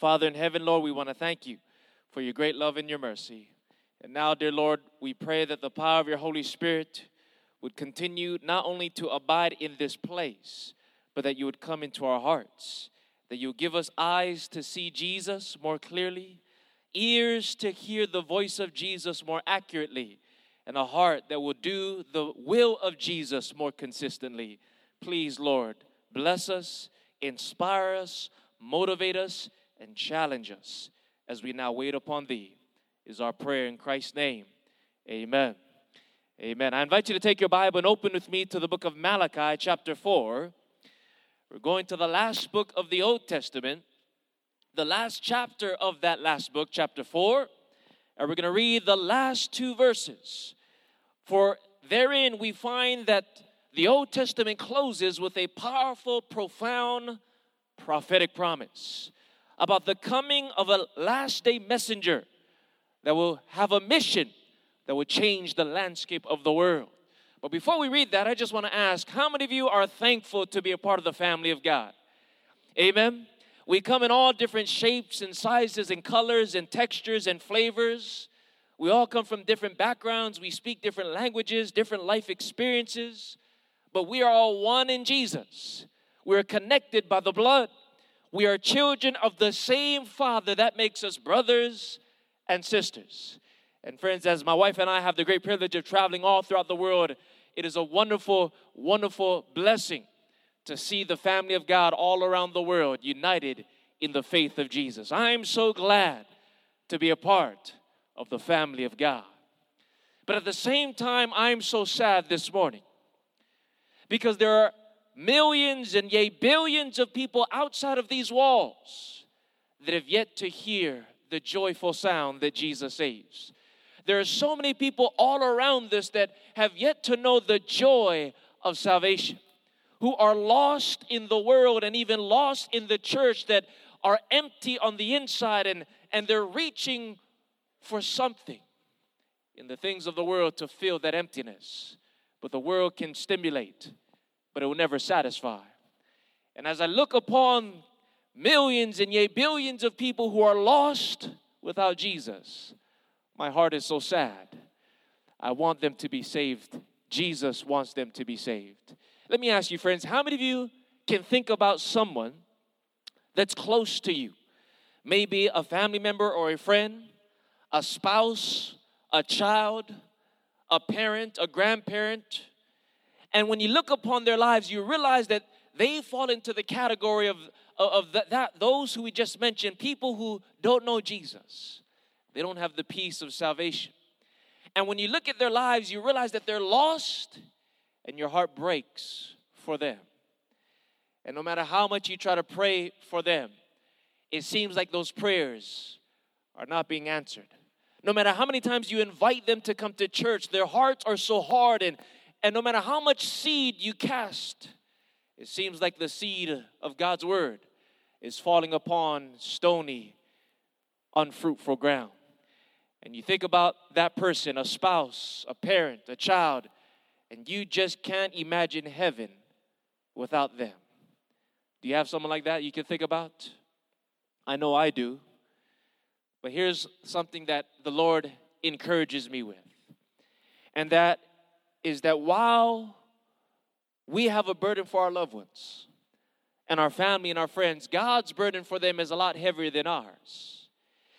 Father in heaven, Lord, we want to thank you for your great love and your mercy. And now, dear Lord, we pray that the power of your Holy Spirit would continue not only to abide in this place, but that you would come into our hearts, that you would give us eyes to see Jesus more clearly, ears to hear the voice of Jesus more accurately, and a heart that will do the will of Jesus more consistently. Please, Lord, bless us, inspire us, motivate us, and challenge us as we now wait upon thee is our prayer in Christ's name. Amen. Amen. I invite you to take your Bible and open with me to the book of Malachi, chapter 4. We're going to the last book of the Old Testament, the last chapter of that last book, chapter 4. And we're going to read the last two verses. For therein we find that the Old Testament closes with a powerful, profound prophetic promise about the coming of a last day messenger that will have a mission that will change the landscape of the world. But before we read that, I just want to ask how many of you are thankful to be a part of the family of God? Amen. We come in all different shapes and sizes and colors and textures and flavors. We all come from different backgrounds. We speak different languages, different life experiences. But we are all one in Jesus. We're connected by the blood. We are children of the same Father that makes us brothers and sisters. And friends, as my wife and I have the great privilege of traveling all throughout the world, it is a wonderful, wonderful blessing to see the family of God all around the world united in the faith of Jesus. I'm so glad to be a part of the family of God. But at the same time, I'm so sad this morning because there are millions and yea, billions of people outside of these walls that have yet to hear the joyful sound that Jesus saves. There are so many people all around us that have yet to know the joy of salvation, who are lost in the world and even lost in the church, that are empty on the inside and, and they're reaching for something in the things of the world to fill that emptiness. But the world can stimulate, but it will never satisfy. And as I look upon millions and yea, billions of people who are lost without Jesus, my heart is so sad. I want them to be saved. Jesus wants them to be saved. Let me ask you, friends, how many of you can think about someone that's close to you? Maybe a family member or a friend, a spouse, a child, a parent, a grandparent. And when you look upon their lives, you realize that they fall into the category of of that, those who we just mentioned, people who don't know Jesus. They don't have the peace of salvation. And when you look at their lives, you realize that they're lost and your heart breaks for them. And no matter how much you try to pray for them, it seems like those prayers are not being answered. No matter how many times you invite them to come to church, their hearts are so hard, and, and no matter how much seed you cast, it seems like the seed of God's word is falling upon stony, unfruitful ground. And you think about that person, a spouse, a parent, a child, and you just can't imagine heaven without them. Do you have someone like that you can think about? I know I do. But here's something that the Lord encourages me with. And that is that while we have a burden for our loved ones, and our family and our friends, God's burden for them is a lot heavier than ours.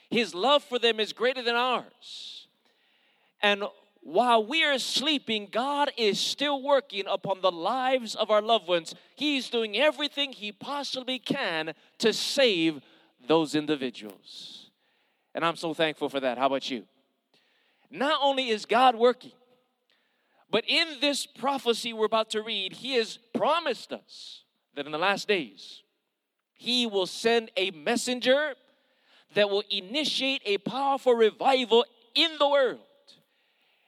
His love for them is greater than ours. And while we are sleeping, God is still working upon the lives of our loved ones. He's doing everything He possibly can to save those individuals. And I'm so thankful for that. How about you? Not only is God working, but in this prophecy we're about to read, He has promised us that in the last days, he will send a messenger that will initiate a powerful revival in the world.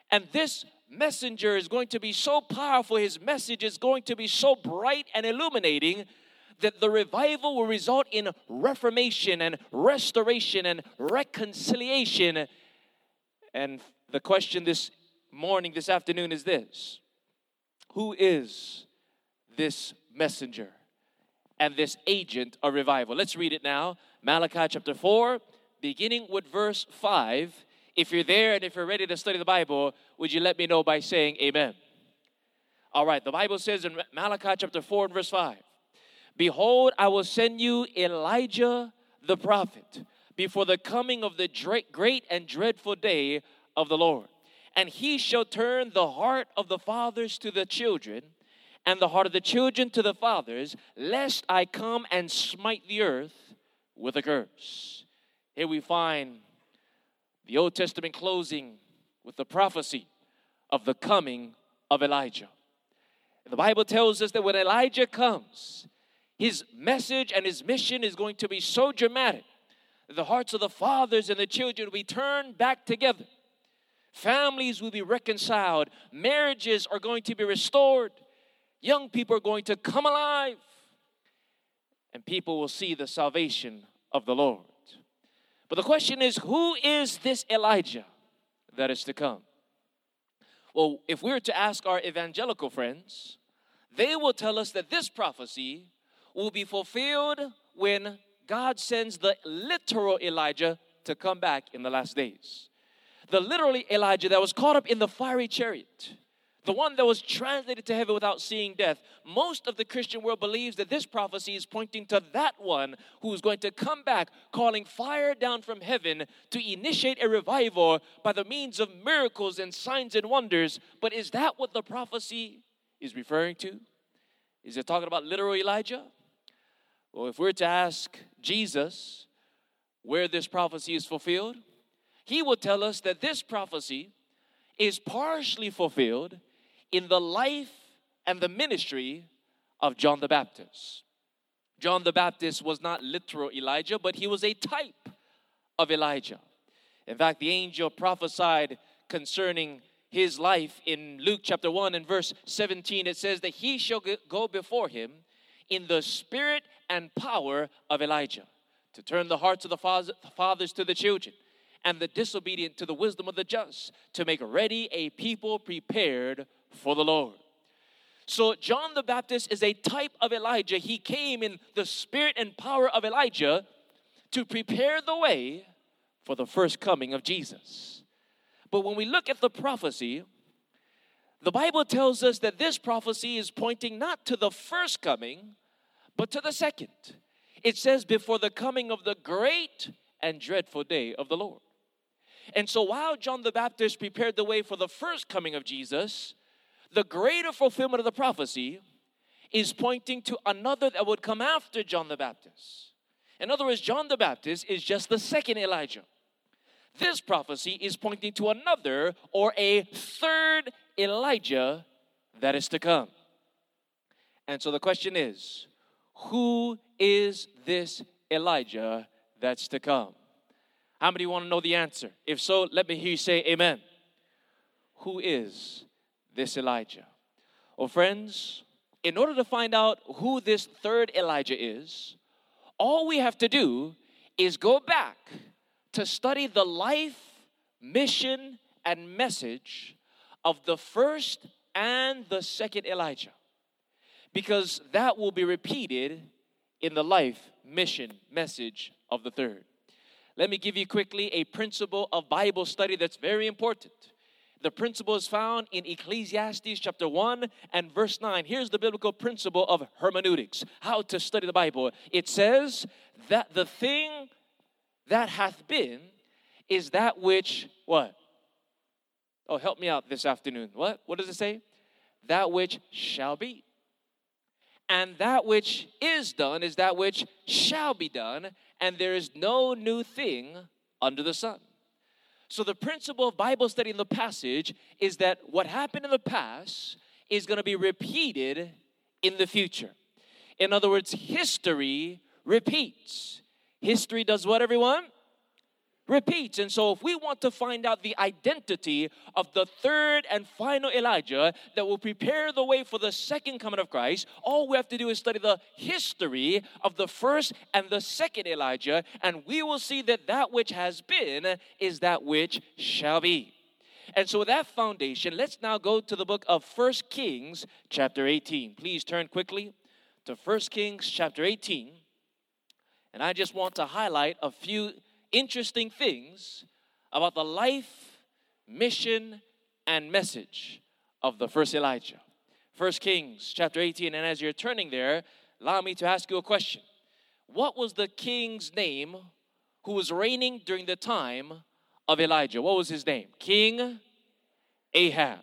And this messenger is going to be so powerful, his message is going to be so bright and illuminating that the revival will result in reformation and restoration and reconciliation. And the question this morning, this afternoon is this Who is this messenger and this agent of revival. Let's read it now. Malachi chapter 4, beginning with verse 5. If you're there and if you're ready to study the Bible, would you let me know by saying amen? All right, the Bible says in Malachi chapter 4 and verse 5 Behold, I will send you Elijah the prophet before the coming of the great and dreadful day of the Lord. And he shall turn the heart of the fathers to the children, and the heart of the children to the fathers, lest I come and smite the earth with a curse. Here we find the Old Testament closing with the prophecy of the coming of Elijah. The Bible tells us that when Elijah comes, his message and his mission is going to be so dramatic that the hearts of the fathers and the children will be turned back together. Families will be reconciled. Marriages are going to be restored. Young people are going to come alive. And people will see the salvation of the Lord. But the question is who is this Elijah that is to come? Well, if we were to ask our evangelical friends, they will tell us that this prophecy will be fulfilled when God sends the literal Elijah to come back in the last days. The literally Elijah that was caught up in the fiery chariot, the one that was translated to heaven without seeing death. Most of the Christian world believes that this prophecy is pointing to that one who is going to come back, calling fire down from heaven to initiate a revival by the means of miracles and signs and wonders. But is that what the prophecy is referring to? Is it talking about literal Elijah? Well, if we're to ask Jesus where this prophecy is fulfilled, he will tell us that this prophecy is partially fulfilled in the life and the ministry of John the Baptist. John the Baptist was not literal Elijah, but he was a type of Elijah. In fact, the angel prophesied concerning his life in Luke chapter 1 and verse 17. It says that he shall go before him in the spirit and power of Elijah to turn the hearts of the fathers to the children and the disobedient to the wisdom of the just to make ready a people prepared for the Lord. So, John the Baptist is a type of Elijah. He came in the spirit and power of Elijah to prepare the way for the first coming of Jesus. But when we look at the prophecy, the Bible tells us that this prophecy is pointing not to the first coming, but to the second. It says, before the coming of the great and dreadful day of the Lord. And so while John the Baptist prepared the way for the first coming of Jesus, the greater fulfillment of the prophecy is pointing to another that would come after John the Baptist. In other words, John the Baptist is just the second Elijah. This prophecy is pointing to another or a third Elijah that is to come. And so the question is who is this Elijah that's to come? How many want to know the answer? If so, let me hear you say amen. Who is this Elijah? Well, friends, in order to find out who this third Elijah is, all we have to do is go back to study the life, mission, and message of the first and the second Elijah because that will be repeated in the life, mission, message of the third. Let me give you quickly a principle of Bible study that's very important. The principle is found in Ecclesiastes chapter 1 and verse 9. Here's the biblical principle of hermeneutics how to study the Bible. It says that the thing that hath been is that which, what? Oh, help me out this afternoon. What? What does it say? That which shall be and that which is done is that which shall be done, and there is no new thing under the sun. So, the principle of Bible study in the passage is that what happened in the past is going to be repeated in the future. In other words, history repeats. History does what, everyone? Repeats. And so, if we want to find out the identity of the third and final Elijah that will prepare the way for the second coming of Christ, all we have to do is study the history of the first and the second Elijah, and we will see that that which has been is that which shall be. And so, with that foundation, let's now go to the book of First Kings, chapter 18. Please turn quickly to First Kings, chapter 18. And I just want to highlight a few interesting things about the life, mission, and message of the first Elijah. First Kings chapter 18. And as you're turning there, allow me to ask you a question. What was the king's name who was reigning during the time of Elijah? What was his name? King Ahab.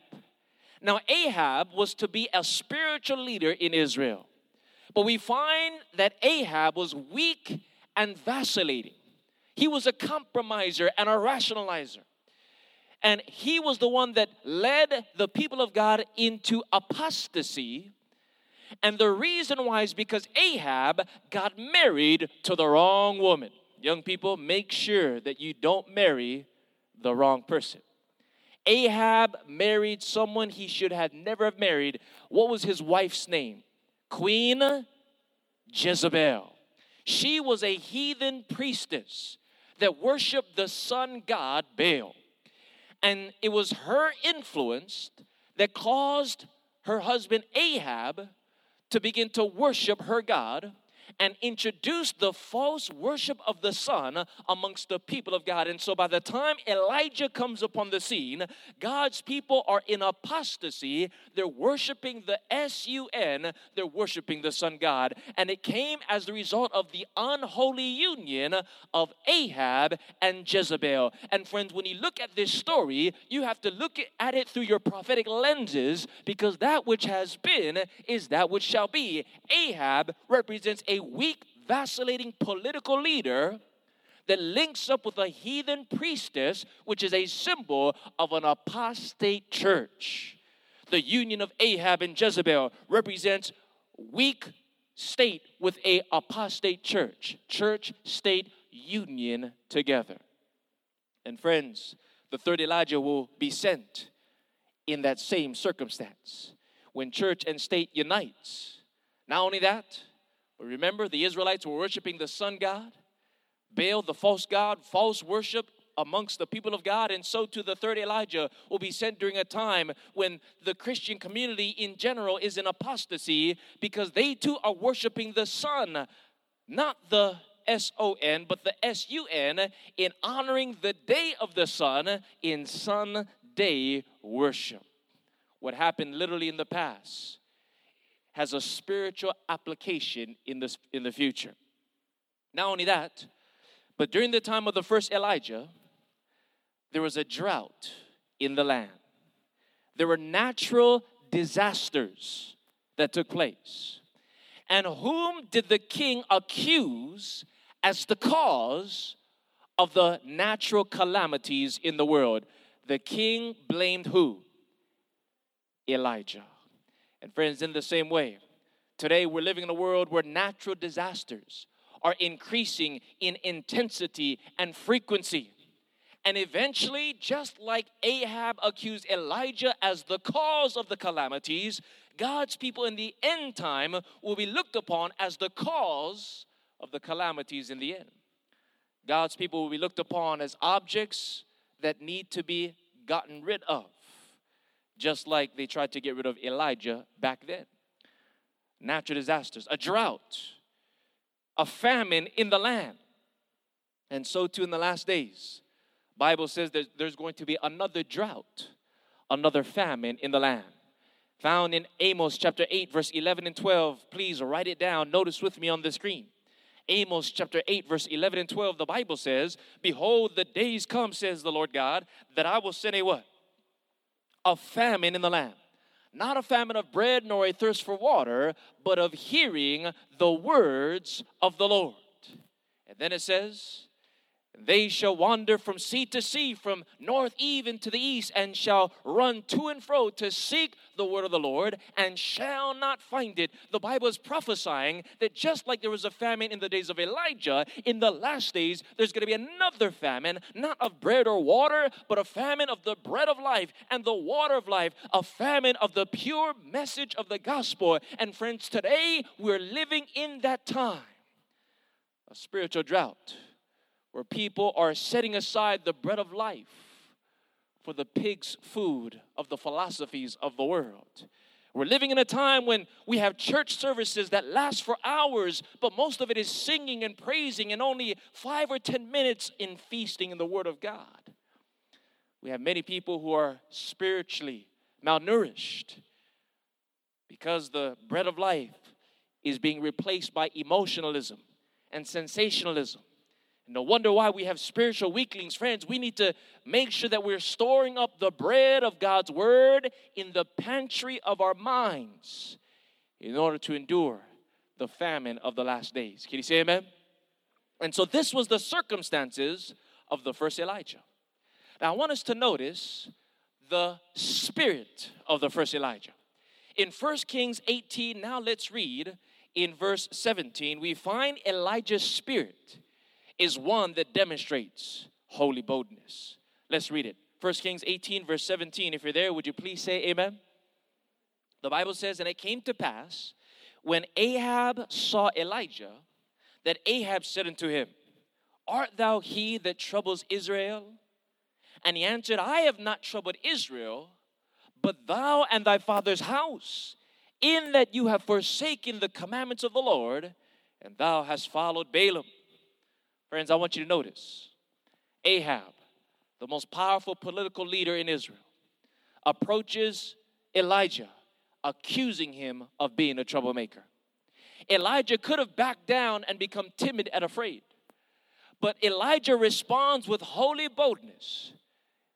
Now, Ahab was to be a spiritual leader in Israel. But we find that Ahab was weak and vacillating. He was a compromiser and a rationalizer. And he was the one that led the people of God into apostasy. And the reason why is because Ahab got married to the wrong woman. Young people, make sure that you don't marry the wrong person. Ahab married someone he should have never have married. What was his wife's name? Queen Jezebel. She was a heathen priestess that worshiped the sun god Baal. And it was her influence that caused her husband Ahab to begin to worship her God and introduced the false worship of the sun amongst the people of God. And so by the time Elijah comes upon the scene, God's people are in apostasy. They're worshiping the S U N, they're worshiping the sun God. And it came as the result of the unholy union of Ahab and Jezebel. And friends, when you look at this story, you have to look at it through your prophetic lenses because that which has been is that which shall be. Ahab represents a weak, vacillating political leader that links up with a heathen priestess, which is a symbol of an apostate church. The union of Ahab and Jezebel represents weak state with a apostate church, church state union together. And friends, the third Elijah will be sent in that same circumstance when church and state unites. Not only that, Remember, the Israelites were worshiping the sun god, Baal, the false god, false worship amongst the people of God, and so to the third Elijah will be sent during a time when the Christian community in general is in apostasy because they too are worshiping the sun, not the S O N, but the S U N, in honoring the day of the sun in sun day worship. What happened literally in the past has a spiritual application in, this, in the future. Not only that, but during the time of the first Elijah, there was a drought in the land. There were natural disasters that took place. And whom did the king accuse as the cause of the natural calamities in the world? The king blamed who? Elijah. And friends, in the same way, today we're living in a world where natural disasters are increasing in intensity and frequency. And eventually, just like Ahab accused Elijah as the cause of the calamities, God's people in the end time will be looked upon as the cause of the calamities in the end. God's people will be looked upon as objects that need to be gotten rid of just like they tried to get rid of Elijah back then. Natural disasters, a drought, a famine in the land. And so too in the last days. Bible says that there's going to be another drought, another famine in the land. Found in Amos chapter 8 verse 11 and 12. Please write it down. Notice with me on the screen. Amos chapter 8, verse 11 and 12, the Bible says, Behold, the days come, says the Lord God, that I will send a what? A famine in the land. Not a famine of bread nor a thirst for water, but of hearing the words of the Lord. And then it says, they shall wander from sea to sea, from north even to the east, and shall run to and fro to seek the word of the Lord, and shall not find it. The Bible is prophesying that just like there was a famine in the days of Elijah, in the last days, there's going to be another famine, not of bread or water, but a famine of the bread of life and the water of life, a famine of the pure message of the gospel. And friends, today we're living in that time, a spiritual drought where people are setting aside the bread of life for the pig's food of the philosophies of the world, We're living in a time when we have church services that last for hours, but most of it is singing and praising, and only five or ten minutes in feasting in the Word of God. We have many people who are spiritually malnourished because the bread of life is being replaced by emotionalism and sensationalism. No wonder why we have spiritual weaklings, friends. We need to make sure that we're storing up the bread of God's word in the pantry of our minds in order to endure the famine of the last days. Can you say amen? And so this was the circumstances of the first Elijah. Now I want us to notice the spirit of the first Elijah. In 1 Kings 18, now let's read in verse 17, we find Elijah's spirit is one that demonstrates holy boldness. Let's read it. 1 Kings 18, verse 17. If you're there, would you please say amen? The Bible says, And it came to pass when Ahab saw Elijah that Ahab said unto him, Art thou he that troubles Israel? And he answered, I have not troubled Israel, but thou and thy father's house, in that you have forsaken the commandments of the Lord, and thou hast followed Baalim. Friends, I want you to notice Ahab, the most powerful political leader in Israel, approaches Elijah, accusing him of being a troublemaker. Elijah could have backed down and become timid and afraid. But Elijah responds with holy boldness,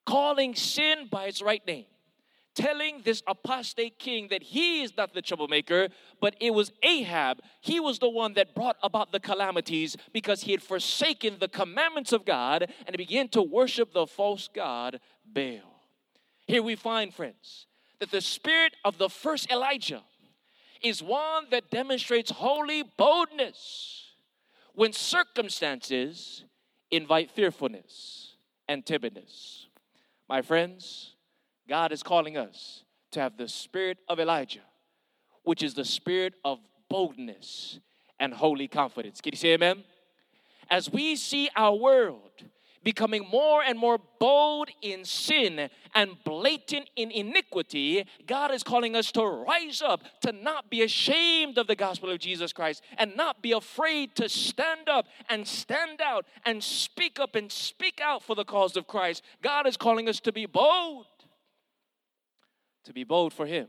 calling sin by its right name telling this apostate king that he is not the troublemaker, but it was Ahab. He was the one that brought about the calamities because he had forsaken the commandments of God and began to worship the false god Baal. Here we find, friends, that the spirit of the first Elijah is one that demonstrates holy boldness when circumstances invite fearfulness and timidness. My friends, God is calling us to have the spirit of Elijah, which is the spirit of boldness and holy confidence. Can you say amen? As we see our world becoming more and more bold in sin and blatant in iniquity, God is calling us to rise up, to not be ashamed of the gospel of Jesus Christ, and not be afraid to stand up and stand out and speak up and speak out for the cause of Christ. God is calling us to be bold to be bold for Him.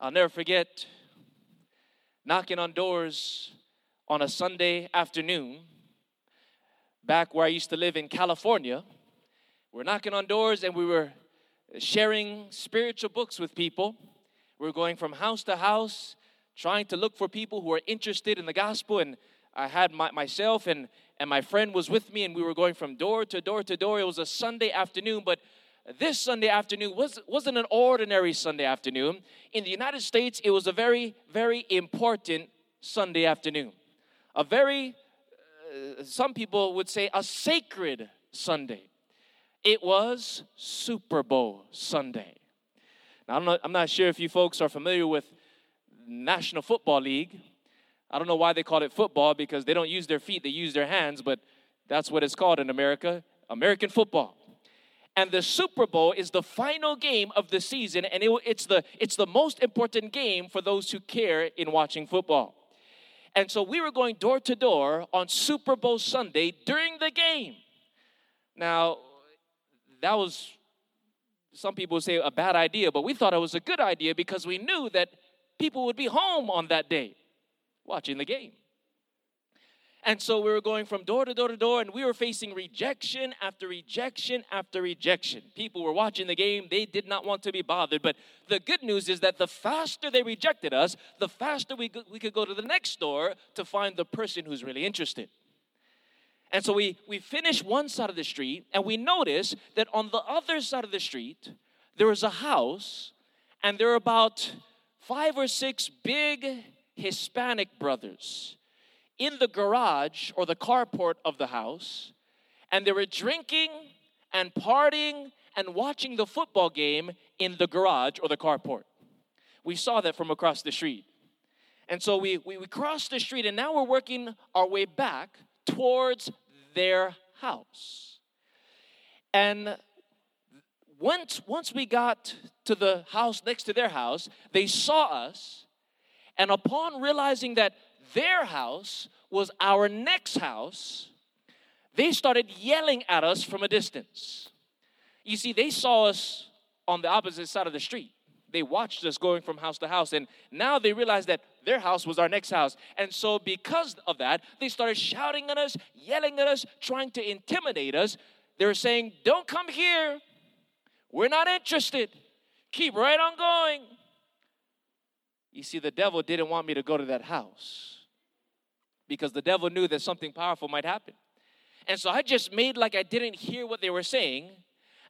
I'll never forget knocking on doors on a Sunday afternoon back where I used to live in California. We're knocking on doors and we were sharing spiritual books with people. We are going from house to house trying to look for people who are interested in the gospel. And I had my, myself and, and my friend was with me, and we were going from door to door to door. It was a Sunday afternoon, but this Sunday afternoon was, wasn't an ordinary Sunday afternoon. In the United States, it was a very, very important Sunday afternoon. A very, uh, some people would say, a sacred Sunday. It was Super Bowl Sunday. Now, I'm not, I'm not sure if you folks are familiar with National Football League. I don't know why they call it football because they don't use their feet, they use their hands, but that's what it's called in America American football and the Super Bowl is the final game of the season, and it, it's, the, it's the most important game for those who care in watching football. And so we were going door to door on Super Bowl Sunday during the game. Now, that was, some people say, a bad idea, but we thought it was a good idea because we knew that people would be home on that day watching the game. And so we were going from door to door to door, and we were facing rejection after rejection after rejection. People were watching the game, they did not want to be bothered. But the good news is that the faster they rejected us, the faster we, we could go to the next door to find the person who's really interested. And so we, we finished one side of the street, and we noticed that on the other side of the street, there was a house, and there were about five or six big Hispanic brothers in the garage or the carport of the house, and they were drinking and partying and watching the football game in the garage or the carport. We saw that from across the street. And so we, we, we crossed the street, and now we're working our way back towards their house. And once, once we got to the house next to their house. They saw us, and upon realizing that their house was our next house, they started yelling at us from a distance. You see, they saw us on the opposite side of the street. They watched us going from house to house, and now they realized that their house was our next house. And so, because of that, they started shouting at us, yelling at us, trying to intimidate us. They were saying, Don't come here. We're not interested. Keep right on going. You see, the devil didn't want me to go to that house because the devil knew that something powerful might happen. And so I just made like I didn't hear what they were saying,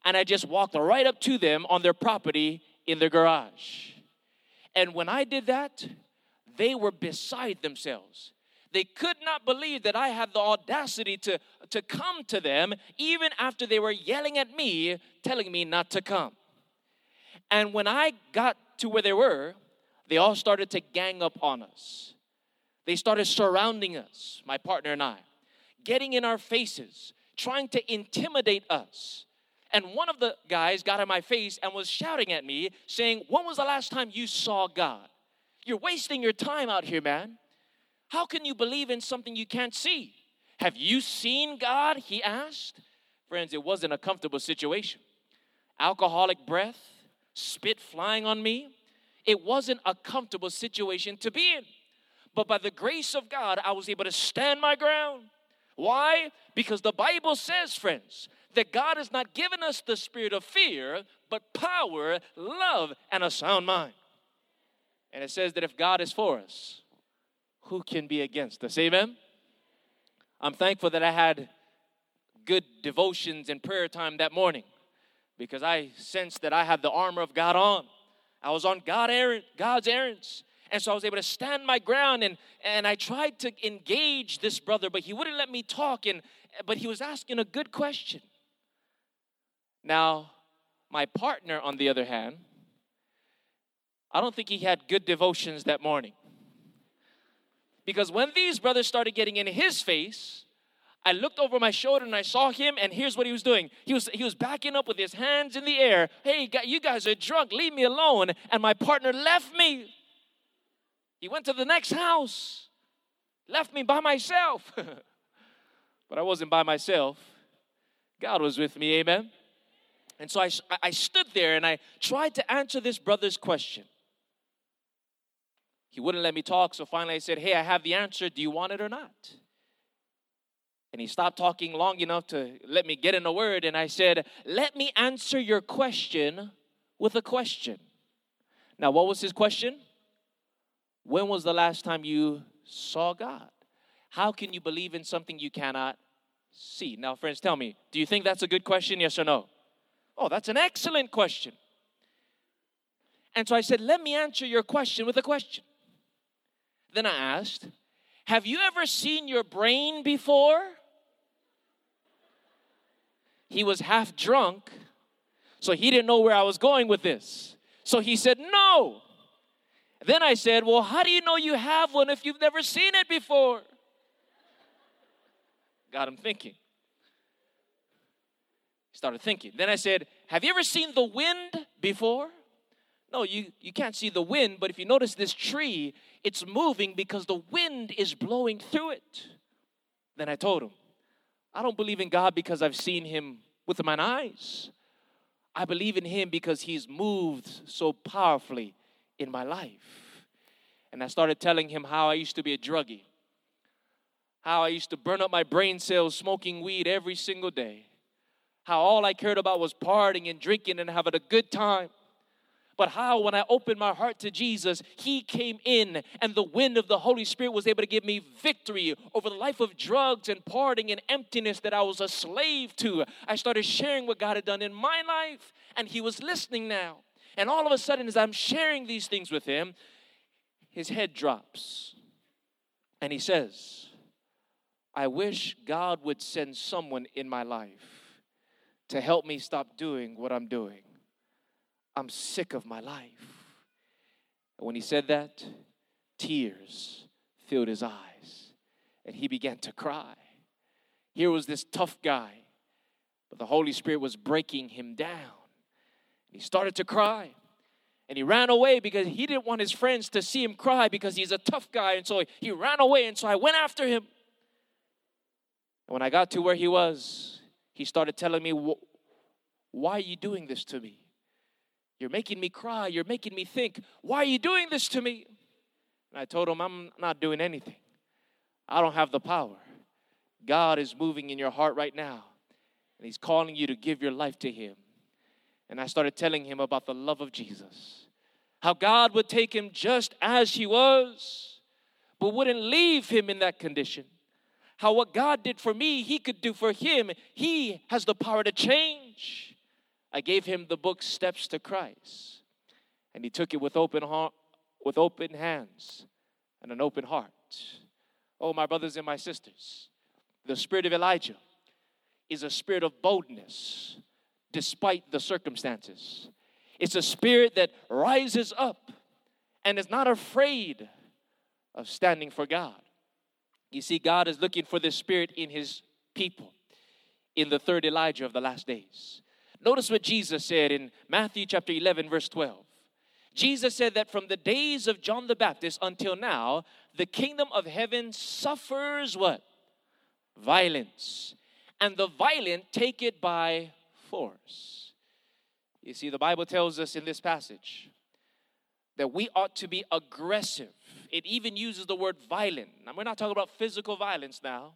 and I just walked right up to them on their property in their garage. And when I did that, they were beside themselves. They could not believe that I had the audacity to, to come to them, even after they were yelling at me, telling me not to come. And when I got to where they were, they all started to gang up on us. They started surrounding us, my partner and I, getting in our faces, trying to intimidate us. And one of the guys got in my face and was shouting at me, saying, When was the last time you saw God? You're wasting your time out here, man. How can you believe in something you can't see? Have you seen God? He asked. Friends, it wasn't a comfortable situation. Alcoholic breath, spit flying on me. It wasn't a comfortable situation to be in. But by the grace of God, I was able to stand my ground. Why? Because the Bible says, friends, that God has not given us the spirit of fear, but power, love, and a sound mind. And it says that if God is for us, who can be against us? Amen? I'm thankful that I had good devotions and prayer time that morning because I sensed that I had the armor of God on. I was on God errand, God's errands. And so I was able to stand my ground and, and I tried to engage this brother, but he wouldn't let me talk. And, but he was asking a good question. Now, my partner, on the other hand, I don't think he had good devotions that morning. Because when these brothers started getting in his face, I looked over my shoulder and I saw him, and here's what he was doing. He was, he was backing up with his hands in the air. Hey, you guys are drunk, leave me alone. And my partner left me. He went to the next house, left me by myself. but I wasn't by myself, God was with me, amen. And so I, I stood there and I tried to answer this brother's question. He wouldn't let me talk, so finally I said, Hey, I have the answer. Do you want it or not? And he stopped talking long enough to let me get in a word, and I said, Let me answer your question with a question. Now, what was his question? When was the last time you saw God? How can you believe in something you cannot see? Now, friends, tell me, do you think that's a good question? Yes or no? Oh, that's an excellent question. And so I said, Let me answer your question with a question. Then I asked, Have you ever seen your brain before? He was half drunk, so he didn't know where I was going with this. So he said, No. Then I said, Well, how do you know you have one if you've never seen it before? Got him thinking. Started thinking. Then I said, Have you ever seen the wind before? No, you, you can't see the wind, but if you notice this tree, it's moving because the wind is blowing through it. Then I told him, I don't believe in God because I've seen him with my eyes. I believe in him because he's moved so powerfully in my life. And I started telling him how I used to be a druggie, how I used to burn up my brain cells smoking weed every single day, how all I cared about was partying and drinking and having a good time but how, when I opened my heart to Jesus, He came in and the wind of the Holy Spirit was able to give me victory over the life of drugs and partying and emptiness that I was a slave to. I started sharing what God had done in my life, and He was listening now. And all of a sudden, as I'm sharing these things with Him, His head drops and He says, I wish God would send someone in my life to help me stop doing what I'm doing. I'm sick of my life. And when he said that, tears filled his eyes and he began to cry. Here was this tough guy, but the Holy Spirit was breaking him down. He started to cry. And he ran away because he didn't want his friends to see him cry because he's a tough guy. And so he ran away. And so I went after him. And when I got to where he was, he started telling me, Why are you doing this to me? You're making me cry. You're making me think. Why are you doing this to me? And I told him, I'm not doing anything. I don't have the power. God is moving in your heart right now, and He's calling you to give your life to Him. And I started telling him about the love of Jesus. How God would take him just as he was, but wouldn't leave him in that condition. How what God did for me, he could do for him. He has the power to change. I gave him the book Steps to Christ, and he took it with open heart, with open hands and an open heart. Oh, my brothers and my sisters, the spirit of Elijah is a spirit of boldness despite the circumstances. It's a spirit that rises up and is not afraid of standing for God. You see, God is looking for this spirit in his people in the third Elijah of the last days. Notice what Jesus said in Matthew chapter 11, verse 12. Jesus said that from the days of John the Baptist until now, the kingdom of heaven suffers what? Violence. And the violent take it by You see, the Bible tells us in this passage that we ought to be aggressive. It even uses the word violent. Now, we're not talking about physical violence now,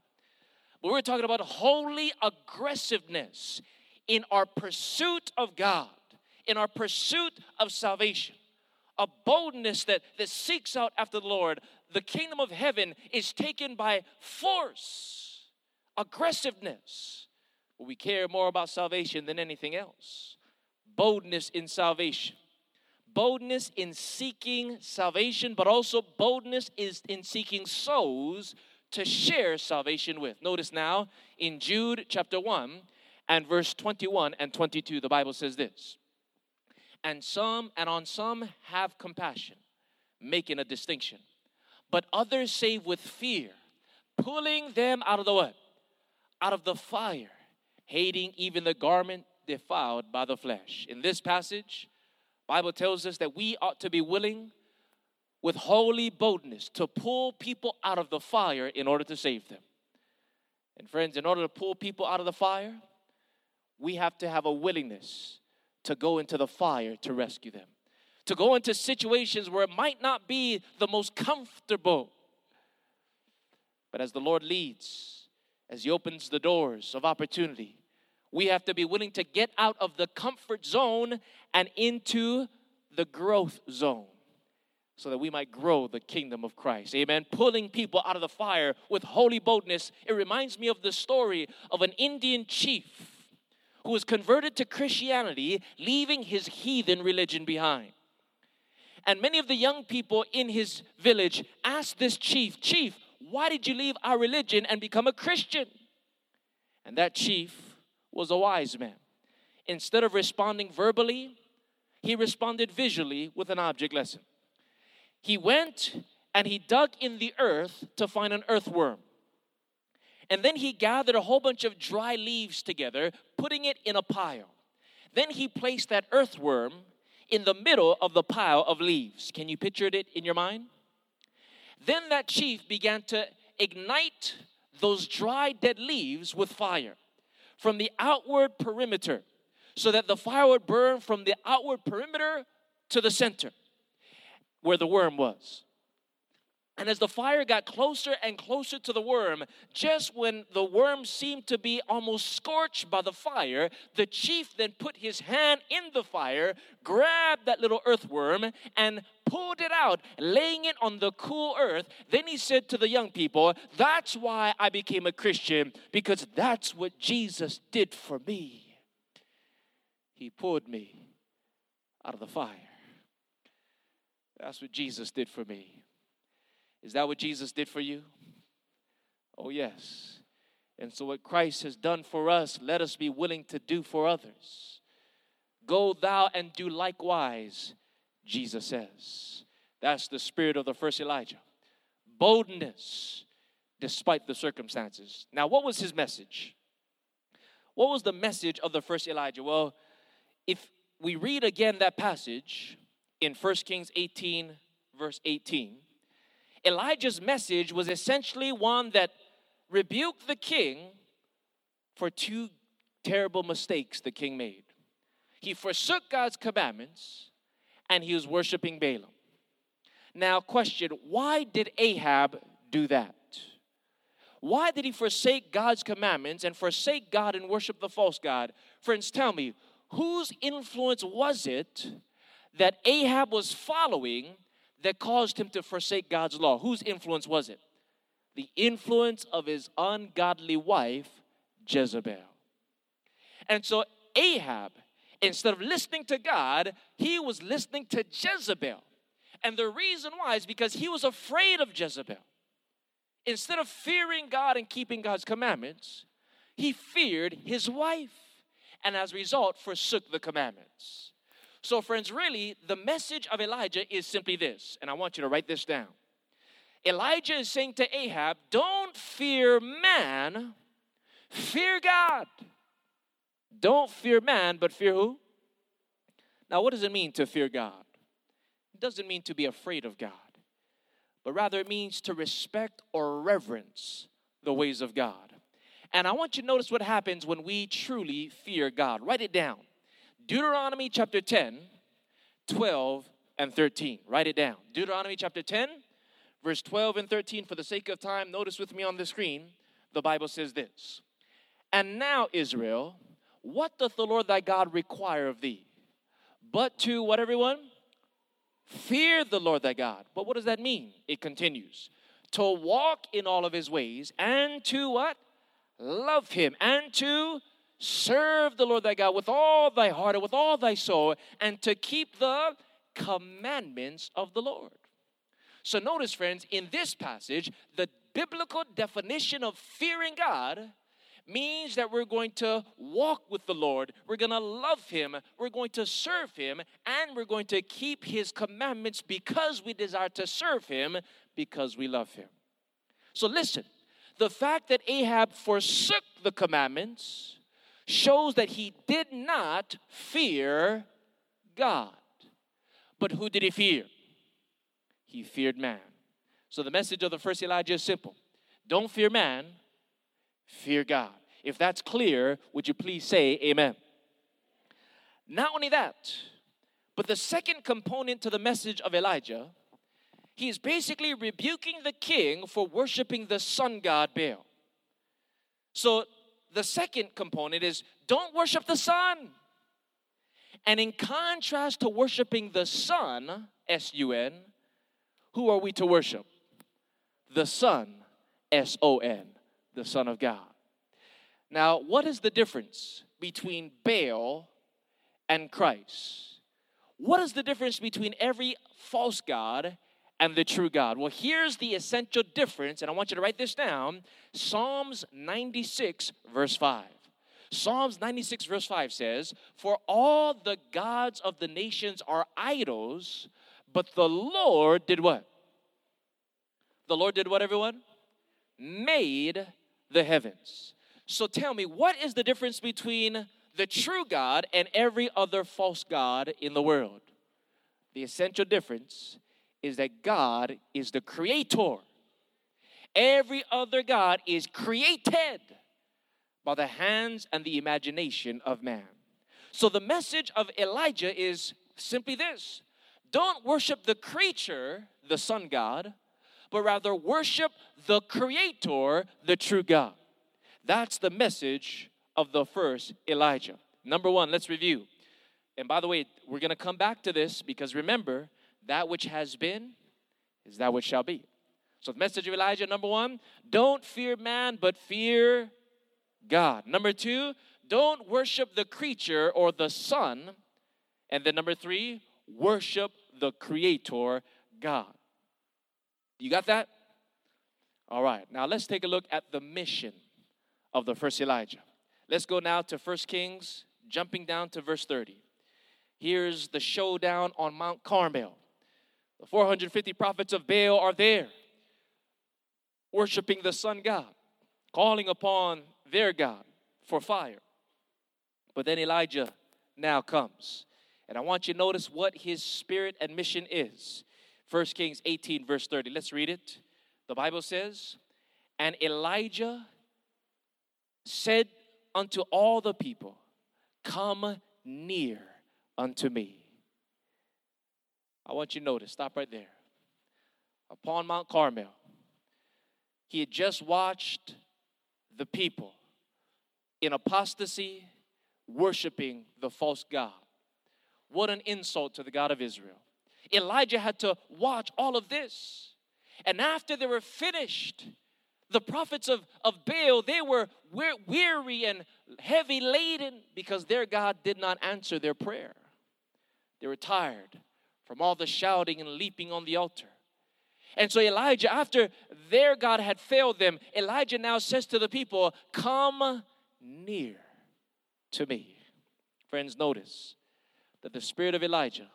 but we're talking about holy aggressiveness in our pursuit of God, in our pursuit of salvation. A boldness that, that seeks out after the Lord. The kingdom of heaven is taken by force, aggressiveness we care more about salvation than anything else. Boldness in salvation. Boldness in seeking salvation, but also boldness is in seeking souls to share salvation with. Notice now in Jude chapter 1 and verse 21 and 22, the Bible says this And some, and on some have compassion, making a distinction, but others save with fear, pulling them out of the what? Out of the fire hating even the garment defiled by the flesh. In this passage, Bible tells us that we ought to be willing with holy boldness to pull people out of the fire in order to save them. And friends, in order to pull people out of the fire, we have to have a willingness to go into the fire to rescue them. To go into situations where it might not be the most comfortable. But as the Lord leads, as He opens the doors of opportunity, we have to be willing to get out of the comfort zone and into the growth zone so that we might grow the kingdom of Christ. Amen. Pulling people out of the fire with holy boldness. It reminds me of the story of an Indian chief who was converted to Christianity, leaving his heathen religion behind. And many of the young people in his village asked this chief, Chief, why did you leave our religion and become a Christian? And that chief was a wise man. Instead of responding verbally, he responded visually with an object lesson. He went and he dug in the earth to find an earthworm. And then he gathered a whole bunch of dry leaves together, putting it in a pile. Then he placed that earthworm in the middle of the pile of leaves. Can you picture it in your mind? Then that chief began to ignite those dry, dead leaves with fire from the outward perimeter so that the fire would burn from the outward perimeter to the center where the worm was. And as the fire got closer and closer to the worm, just when the worm seemed to be almost scorched by the fire, the chief then put his hand in the fire, grabbed that little earthworm, and pulled it out, laying it on the cool earth. Then he said to the young people, That's why I became a Christian, because that's what Jesus did for me. He pulled me out of the fire. That's what Jesus did for me. Is that what Jesus did for you? Oh, yes. And so, what Christ has done for us, let us be willing to do for others. Go thou and do likewise, Jesus says. That's the spirit of the first Elijah. Boldness despite the circumstances. Now, what was his message? What was the message of the first Elijah? Well, if we read again that passage in 1 Kings 18, verse 18, Elijah's message was essentially one that rebuked the king for two terrible mistakes the king made. He forsook God's commandments and he was worshiping Baalim. Now, question why did Ahab do that? Why did he forsake God's commandments and forsake God and worship the false God? Friends, tell me, whose influence was it that Ahab was following that caused him to forsake God's law? Whose influence was it? The influence of his ungodly wife, Jezebel. And so Ahab, instead of listening to God, he was listening to Jezebel. And the reason why is because he was afraid of Jezebel. Instead of fearing God and keeping God's commandments, he feared his wife and as a result forsook the commandments. So, friends, really, the message of Elijah is simply this, and I want you to write this down. Elijah is saying to Ahab, Don't fear man, fear God. Don't fear man, but fear who? Now, what does it mean to fear God? It doesn't mean to be afraid of God, but rather it means to respect or reverence the ways of God. And I want you to notice what happens when we truly fear God. Write it down. Deuteronomy chapter 10, 12, and 13. Write it down. Deuteronomy chapter 10, verse 12 and 13. For the sake of time, notice with me on the screen, the Bible says this And now, Israel, what doth the Lord thy God require of thee? But to what, everyone? Fear the Lord thy God. But what does that mean? It continues to walk in all of his ways and to what? Love him and to serve the Lord thy God with all thy heart and with all thy soul, and to keep the commandments of the Lord. So, notice, friends, in this passage, the biblical definition of fearing God means that we're going to walk with the Lord, we're going to love Him, we're going to serve Him, and we're going to keep His commandments because we desire to serve Him because we love Him. So, listen the fact that Ahab forsook the commandments shows that he did not fear God. But who did he fear? He feared man. So the message of the first Elijah is simple don't fear man, fear God. If that's clear, would you please say amen? Not only that, but the second component to the message of Elijah, he's basically rebuking the king for worshiping the sun god Baal. So the second component is don't worship the sun. And in contrast to worshiping the sun, S U N, who are we to worship? The Son, S O N, the Son of God. Now, what is the difference between Baal and Christ? What is the difference between every false God and the true God. Well, here's the essential difference, and I want you to write this down Psalms 96, verse 5. Psalms 96, verse 5 says, For all the gods of the nations are idols, but the Lord did what? The Lord did what, everyone? Made the heavens. So tell me, what is the difference between the true God and every other false God in the world? The essential difference is that God is the creator. Every other God is created by the hands and the imagination of man. So the message of Elijah is simply this don't worship the creature, the sun God, but rather worship the creator, the true God. That's the message of the first Elijah. Number one, let's review. And by the way, we're going to come back to this because remember, that which has been is that which shall be. So, the message of Elijah number one, don't fear man, but fear God. Number two, don't worship the creature or the sun. And then number three, worship the creator God. You got that? All right, now let's take a look at the mission of the first Elijah. Let's go now to First Kings, jumping down to verse 30. Here's the showdown on Mount Carmel. The 450 prophets of Baal are there, worshiping the sun god, calling upon their God for fire. But then Elijah now comes. And I want you to notice what his spirit and mission is. 1 Kings 18, verse 30. Let's read it. The Bible says, And Elijah said unto all the people, Come near unto me. I want you to notice, stop right there. Upon Mount Carmel, he had just watched the people in apostasy worshiping the false God. What an insult to the God of Israel. Elijah had to watch all of this. And after they were finished, the prophets of, of Baal, they were weary and heavy laden because their God did not answer their prayer. They were tired from all the shouting and leaping on the altar. And so Elijah, after their God had failed them, Elijah now says to the people, Come near to me. Friends, notice that the spirit of Elijah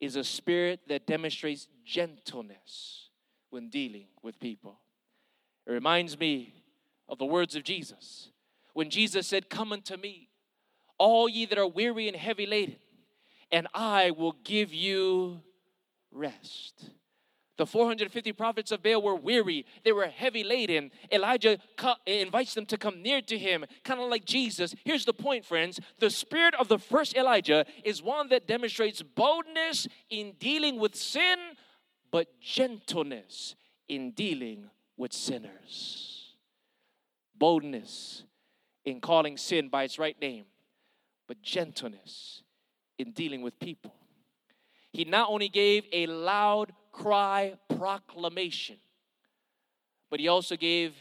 is a spirit that demonstrates gentleness when dealing with people. It reminds me of the words of Jesus. When Jesus said, Come unto me, all ye that are weary and heavy laden, and I will give you rest. The 450 prophets of Baal were weary, they were heavy laden. Elijah invites them to come near to him, kind of like Jesus. Here's the point, friends the spirit of the first Elijah is one that demonstrates boldness in dealing with sin, but gentleness in dealing with sinners. Boldness in calling sin by its right name, but gentleness in dealing with people. He not only gave a loud cry proclamation, but he also gave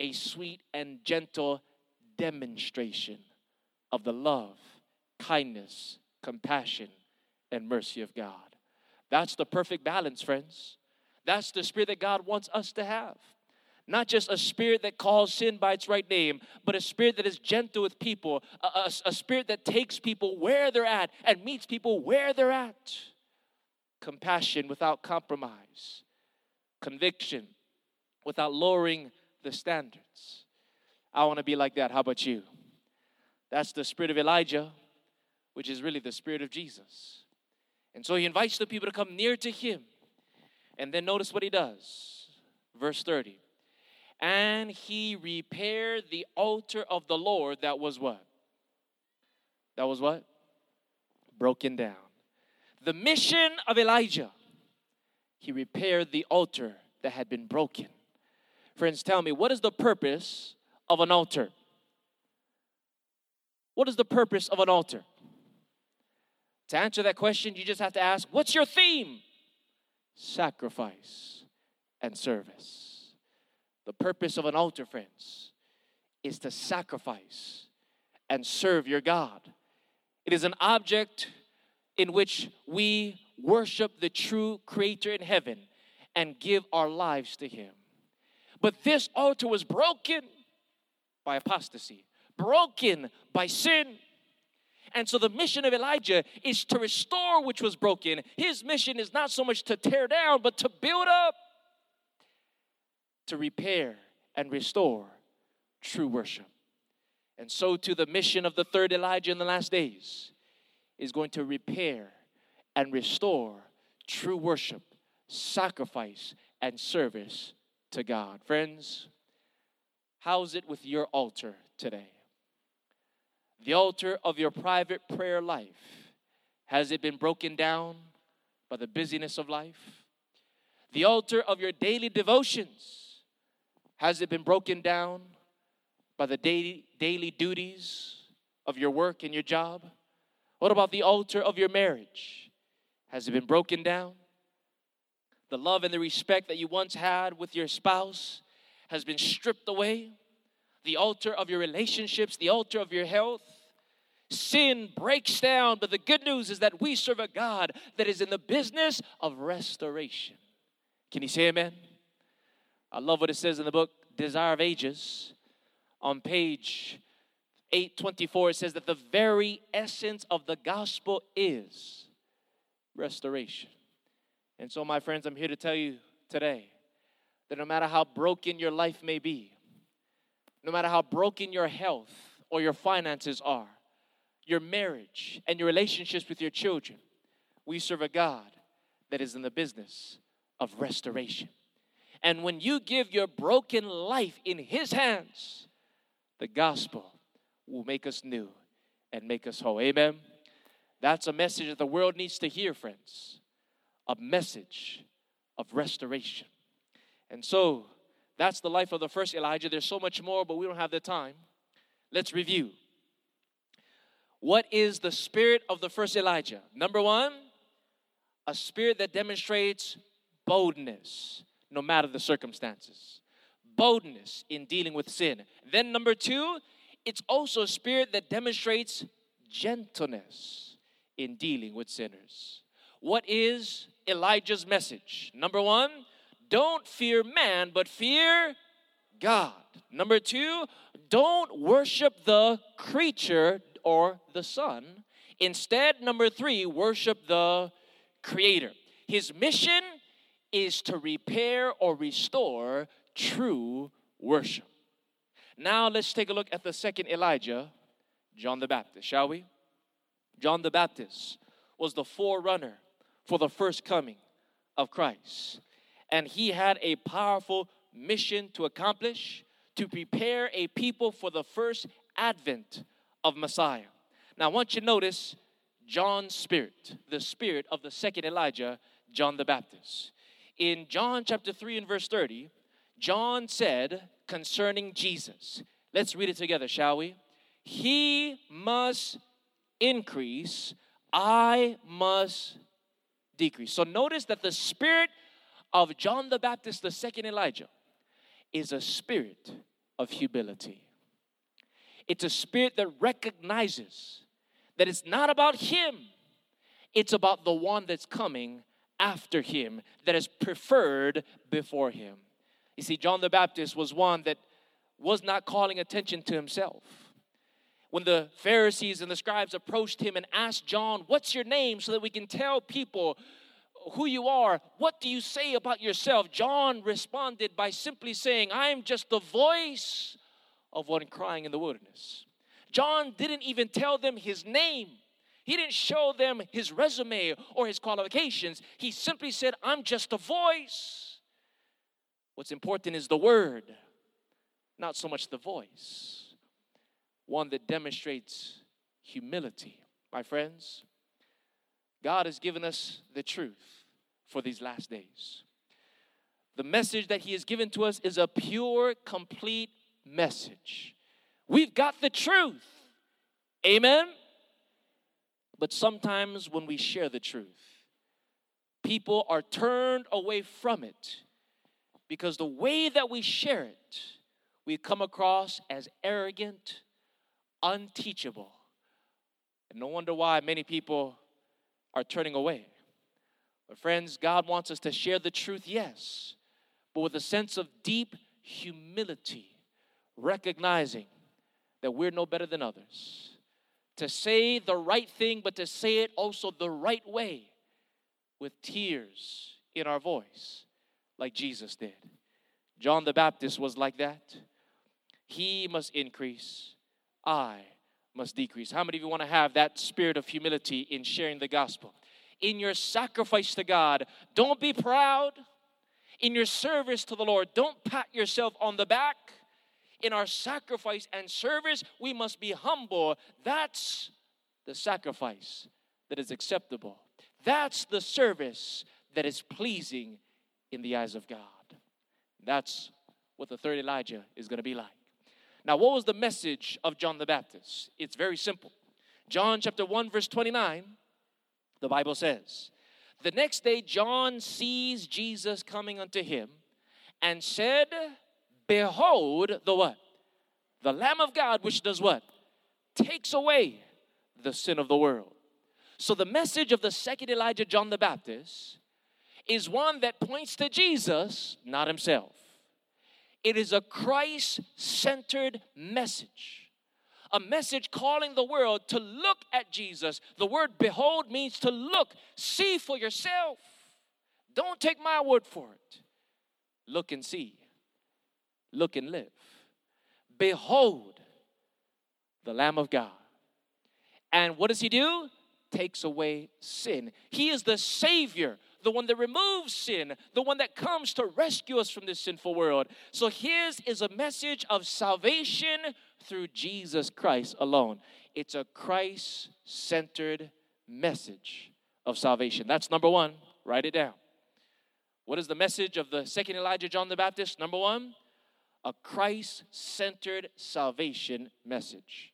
a sweet and gentle demonstration of the love, kindness, compassion, and mercy of God. That's the perfect balance, friends. That's the spirit that God wants us to have. Not just a spirit that calls sin by its right name, but a spirit that is gentle with people, a, a, a spirit that takes people where they're at and meets people where they're at compassion without compromise, conviction without lowering the standards. I want to be like that. How about you? That's the spirit of Elijah, which is really the spirit of Jesus. And so he invites the people to come near to him. And then notice what he does. Verse 30. And he repaired the altar of the Lord that was what? That was what? Broken down the mission of Elijah, he repaired the altar that had been broken. Friends, tell me, what is the purpose of an altar? What is the purpose of an altar? To answer that question, you just have to ask, what's your theme? Sacrifice and service. The purpose of an altar, friends, is to sacrifice and serve your God. It is an object in which we worship the true creator in heaven and give our lives to him. But this altar was broken by apostasy, broken by sin. And so the mission of Elijah is to restore which was broken. His mission is not so much to tear down, but to build up, to repair and restore true worship. And so, to the mission of the third Elijah in the last days is going to repair and restore true worship, sacrifice, and service to God. Friends, how's it with your altar today? The altar of your private prayer life, has it been broken down by the busyness of life? The altar of your daily devotions, has it been broken down by the daily, daily duties of your work and your job? What about the altar of your marriage? Has it been broken down? The love and the respect that you once had with your spouse has been stripped away. The altar of your relationships, the altar of your health. Sin breaks down, but the good news is that we serve a God that is in the business of restoration. Can you say amen? I love what it says in the book Desire of Ages on page 8:24 it says that the very essence of the gospel is restoration. And so my friends, I'm here to tell you today that no matter how broken your life may be, no matter how broken your health or your finances are, your marriage, and your relationships with your children. We serve a God that is in the business of restoration. And when you give your broken life in His hands, the gospel will make us new and make us whole. Amen. That's a message that the world needs to hear, friends. A message of restoration. And so, that's the life of the first Elijah. There's so much more, but we don't have the time. Let's review. What is the spirit of the first Elijah? Number one, a spirit that demonstrates boldness no matter the circumstances. Boldness in dealing with sin. Then, number two, it's also a spirit that demonstrates gentleness in dealing with sinners. What is Elijah's message? Number one, don't fear man, but fear God. Number two, don't worship the creature or the son. Instead, number three, worship the creator. His mission is to repair or restore true worship. Now let's take a look at the second Elijah, John the Baptist, shall we? John the Baptist was the forerunner for the first coming of Christ. And he had a powerful mission to accomplish to prepare a people for the first advent of Messiah. Now, I want you to notice John's spirit, the spirit of the second Elijah, John the Baptist in John chapter 3 and verse 30, John said concerning Jesus, let's read it together, shall we? He must increase, I must decrease. So notice that the spirit of John the Baptist, the second Elijah, is a spirit of humility. It's a spirit that recognizes that it's not about him, it's about the one that's coming after him, that is preferred before him. You see, John the Baptist was one that was not calling attention to himself. When the Pharisees and the scribes approached him and asked John, What's your name? so that we can tell people who you are, what do you say about yourself? John responded by simply saying, I am just the voice of one crying in the wilderness. John didn't even tell them his name. He didn't show them his resume or his qualifications. He simply said, I'm just a voice. What's important is the word, not so much the voice. One that demonstrates humility. My friends, God has given us the truth for these last days. The message that He has given to us is a pure, complete message. We've got the truth. Amen. But sometimes when we share the truth, people are turned away from it because the way that we share it, we come across as arrogant, unteachable. And no wonder why many people are turning away. But, friends, God wants us to share the truth, yes, but with a sense of deep humility, recognizing that we're no better than others to say the right thing, but to say it also the right way with tears in our voice, like Jesus did. John the Baptist was like that. He must increase, I must decrease. How many of you want to have that spirit of humility in sharing the gospel? In your sacrifice to God, don't be proud. In your service to the Lord, don't pat yourself on the back in our sacrifice and service, we must be humble. That's the sacrifice that is acceptable. That's the service that is pleasing in the eyes of God. That's what the third Elijah is going to be like. Now, what was the message of John the Baptist? It's very simple. John chapter 1, verse 29, the Bible says, The next day John sees Jesus coming unto him and said, Behold the what? The Lamb of God, which does what? Takes away the sin of the world. So the message of the second Elijah, John the Baptist, is one that points to Jesus, not himself. It is a Christ centered message. A message calling the world to look at Jesus. The word behold means to look, see for yourself. Don't take my word for it. Look and see look and live. Behold the Lamb of God. And what does he do? Takes away sin. He is the Savior, the one that removes sin, the one that comes to rescue us from this sinful world. So his is a message of salvation through Jesus Christ alone. It's a Christ centered message of salvation. That's number one. Write it down. What is the message of the second Elijah, John the Baptist? Number one, a Christ centered salvation message.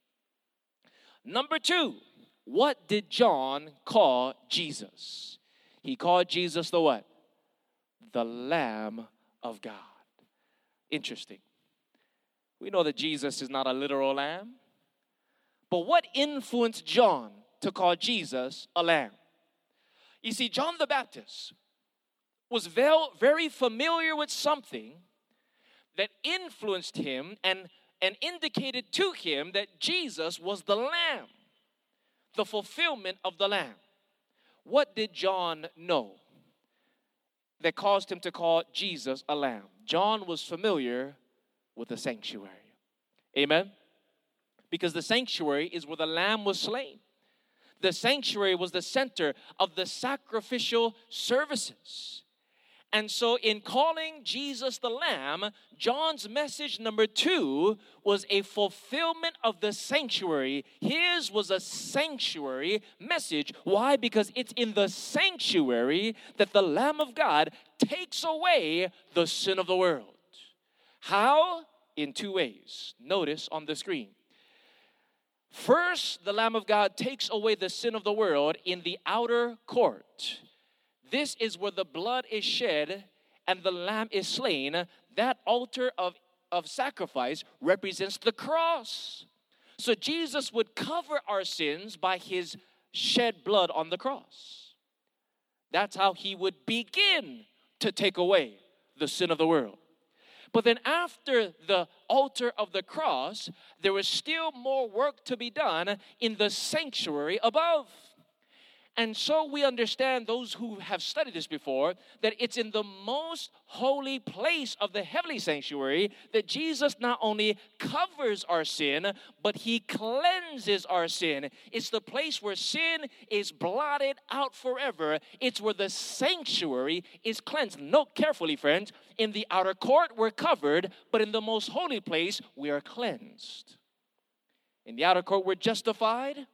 Number two, what did John call Jesus? He called Jesus the what? The Lamb of God. Interesting. We know that Jesus is not a literal lamb. But what influenced John to call Jesus a lamb? You see, John the Baptist was very familiar with something that influenced him and, and indicated to him that Jesus was the Lamb, the fulfillment of the Lamb. What did John know that caused him to call Jesus a lamb? John was familiar with the sanctuary. Amen? Because the sanctuary is where the lamb was slain. The sanctuary was the center of the sacrificial services. And so, in calling Jesus the Lamb, John's message number two was a fulfillment of the sanctuary. His was a sanctuary message. Why? Because it's in the sanctuary that the Lamb of God takes away the sin of the world. How? In two ways. Notice on the screen. First, the Lamb of God takes away the sin of the world in the outer court. This is where the blood is shed and the lamb is slain. That altar of, of sacrifice represents the cross. So Jesus would cover our sins by his shed blood on the cross. That's how he would begin to take away the sin of the world. But then, after the altar of the cross, there was still more work to be done in the sanctuary above. And so we understand, those who have studied this before, that it's in the most holy place of the heavenly sanctuary that Jesus not only covers our sin, but he cleanses our sin. It's the place where sin is blotted out forever. It's where the sanctuary is cleansed. Note carefully, friends, in the outer court we're covered, but in the most holy place we are cleansed. In the outer court we're justified,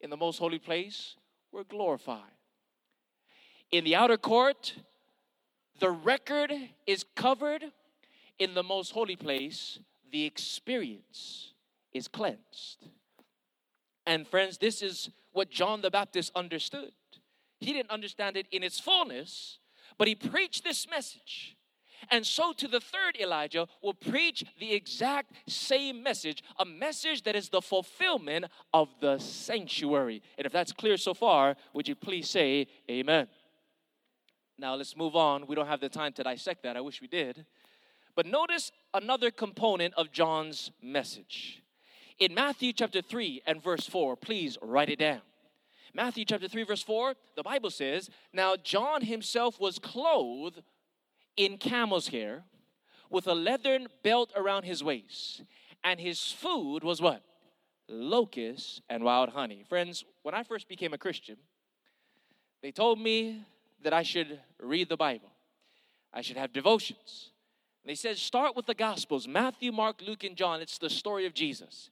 in the most holy place were glorified. In the outer court, the record is covered. In the most holy place, the experience is cleansed. And friends, this is what John the Baptist understood. He didn't understand it in its fullness, but he preached this message and so to the third Elijah will preach the exact same message, a message that is the fulfillment of the sanctuary. And if that's clear so far, would you please say amen? Now let's move on. We don't have the time to dissect that. I wish we did. But notice another component of John's message. In Matthew chapter 3 and verse 4, please write it down. Matthew chapter 3, verse 4, the Bible says, Now John himself was clothed in camel's hair with a leathern belt around his waist. And his food was what? Locusts and wild honey. Friends, when I first became a Christian, they told me that I should read the Bible, I should have devotions. They said, start with the Gospels Matthew, Mark, Luke, and John. It's the story of Jesus.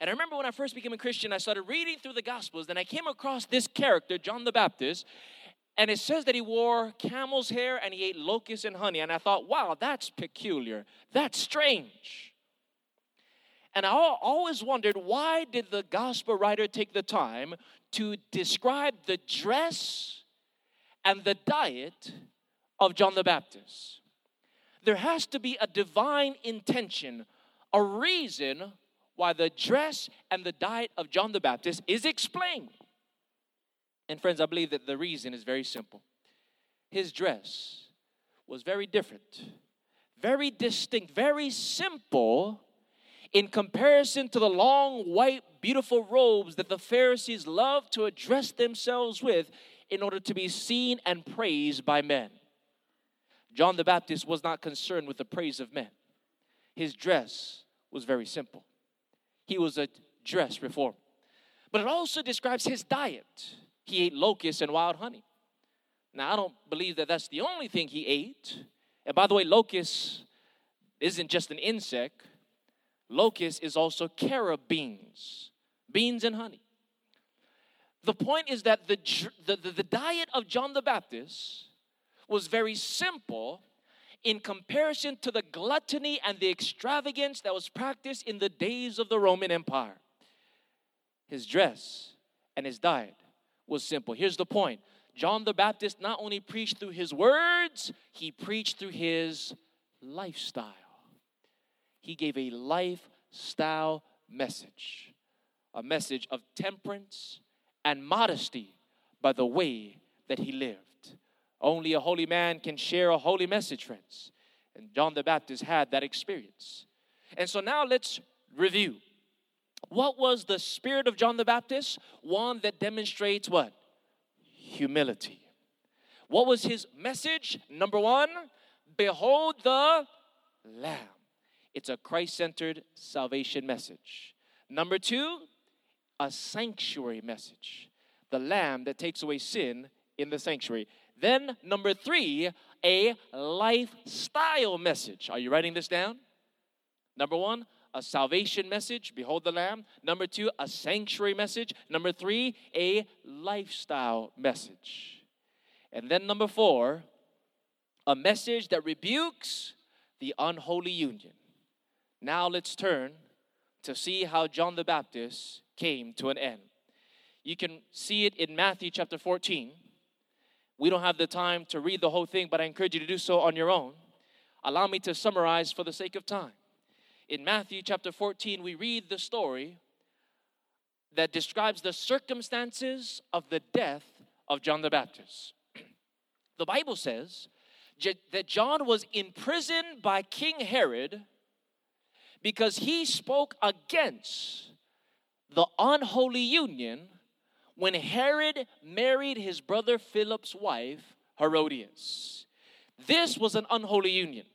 And I remember when I first became a Christian, I started reading through the Gospels, then I came across this character, John the Baptist, and it says that he wore camel's hair and he ate locusts and honey. And I thought, wow, that's peculiar. That's strange. And I always wondered why did the gospel writer take the time to describe the dress and the diet of John the Baptist? There has to be a divine intention, a reason why the dress and the diet of John the Baptist is explained. And friends, I believe that the reason is very simple. His dress was very different, very distinct, very simple in comparison to the long, white, beautiful robes that the Pharisees loved to address themselves with in order to be seen and praised by men. John the Baptist was not concerned with the praise of men. His dress was very simple. He was a dress reformer. But it also describes his diet. He ate locusts and wild honey. Now, I don't believe that that's the only thing he ate. And by the way, locust isn't just an insect, locust is also carob beans, beans and honey. The point is that the, the, the, the diet of John the Baptist was very simple in comparison to the gluttony and the extravagance that was practiced in the days of the Roman Empire. His dress and his diet was simple. Here's the point John the Baptist not only preached through his words, he preached through his lifestyle. He gave a lifestyle message, a message of temperance and modesty by the way that he lived. Only a holy man can share a holy message, friends. And John the Baptist had that experience. And so now let's review. What was the spirit of John the Baptist? One that demonstrates what? Humility. What was his message? Number one, behold the Lamb. It's a Christ centered salvation message. Number two, a sanctuary message. The Lamb that takes away sin in the sanctuary. Then, number three, a lifestyle message. Are you writing this down? Number one, a salvation message, behold the Lamb. Number two, a sanctuary message. Number three, a lifestyle message. And then number four, a message that rebukes the unholy union. Now let's turn to see how John the Baptist came to an end. You can see it in Matthew chapter 14 we don't have the time to read the whole thing, but I encourage you to do so on your own. Allow me to summarize for the sake of time. In Matthew chapter 14, we read the story that describes the circumstances of the death of John the Baptist. the Bible says that John was imprisoned by King Herod because he spoke against the unholy union when Herod married his brother Philip's wife, Herodias. This was an unholy union.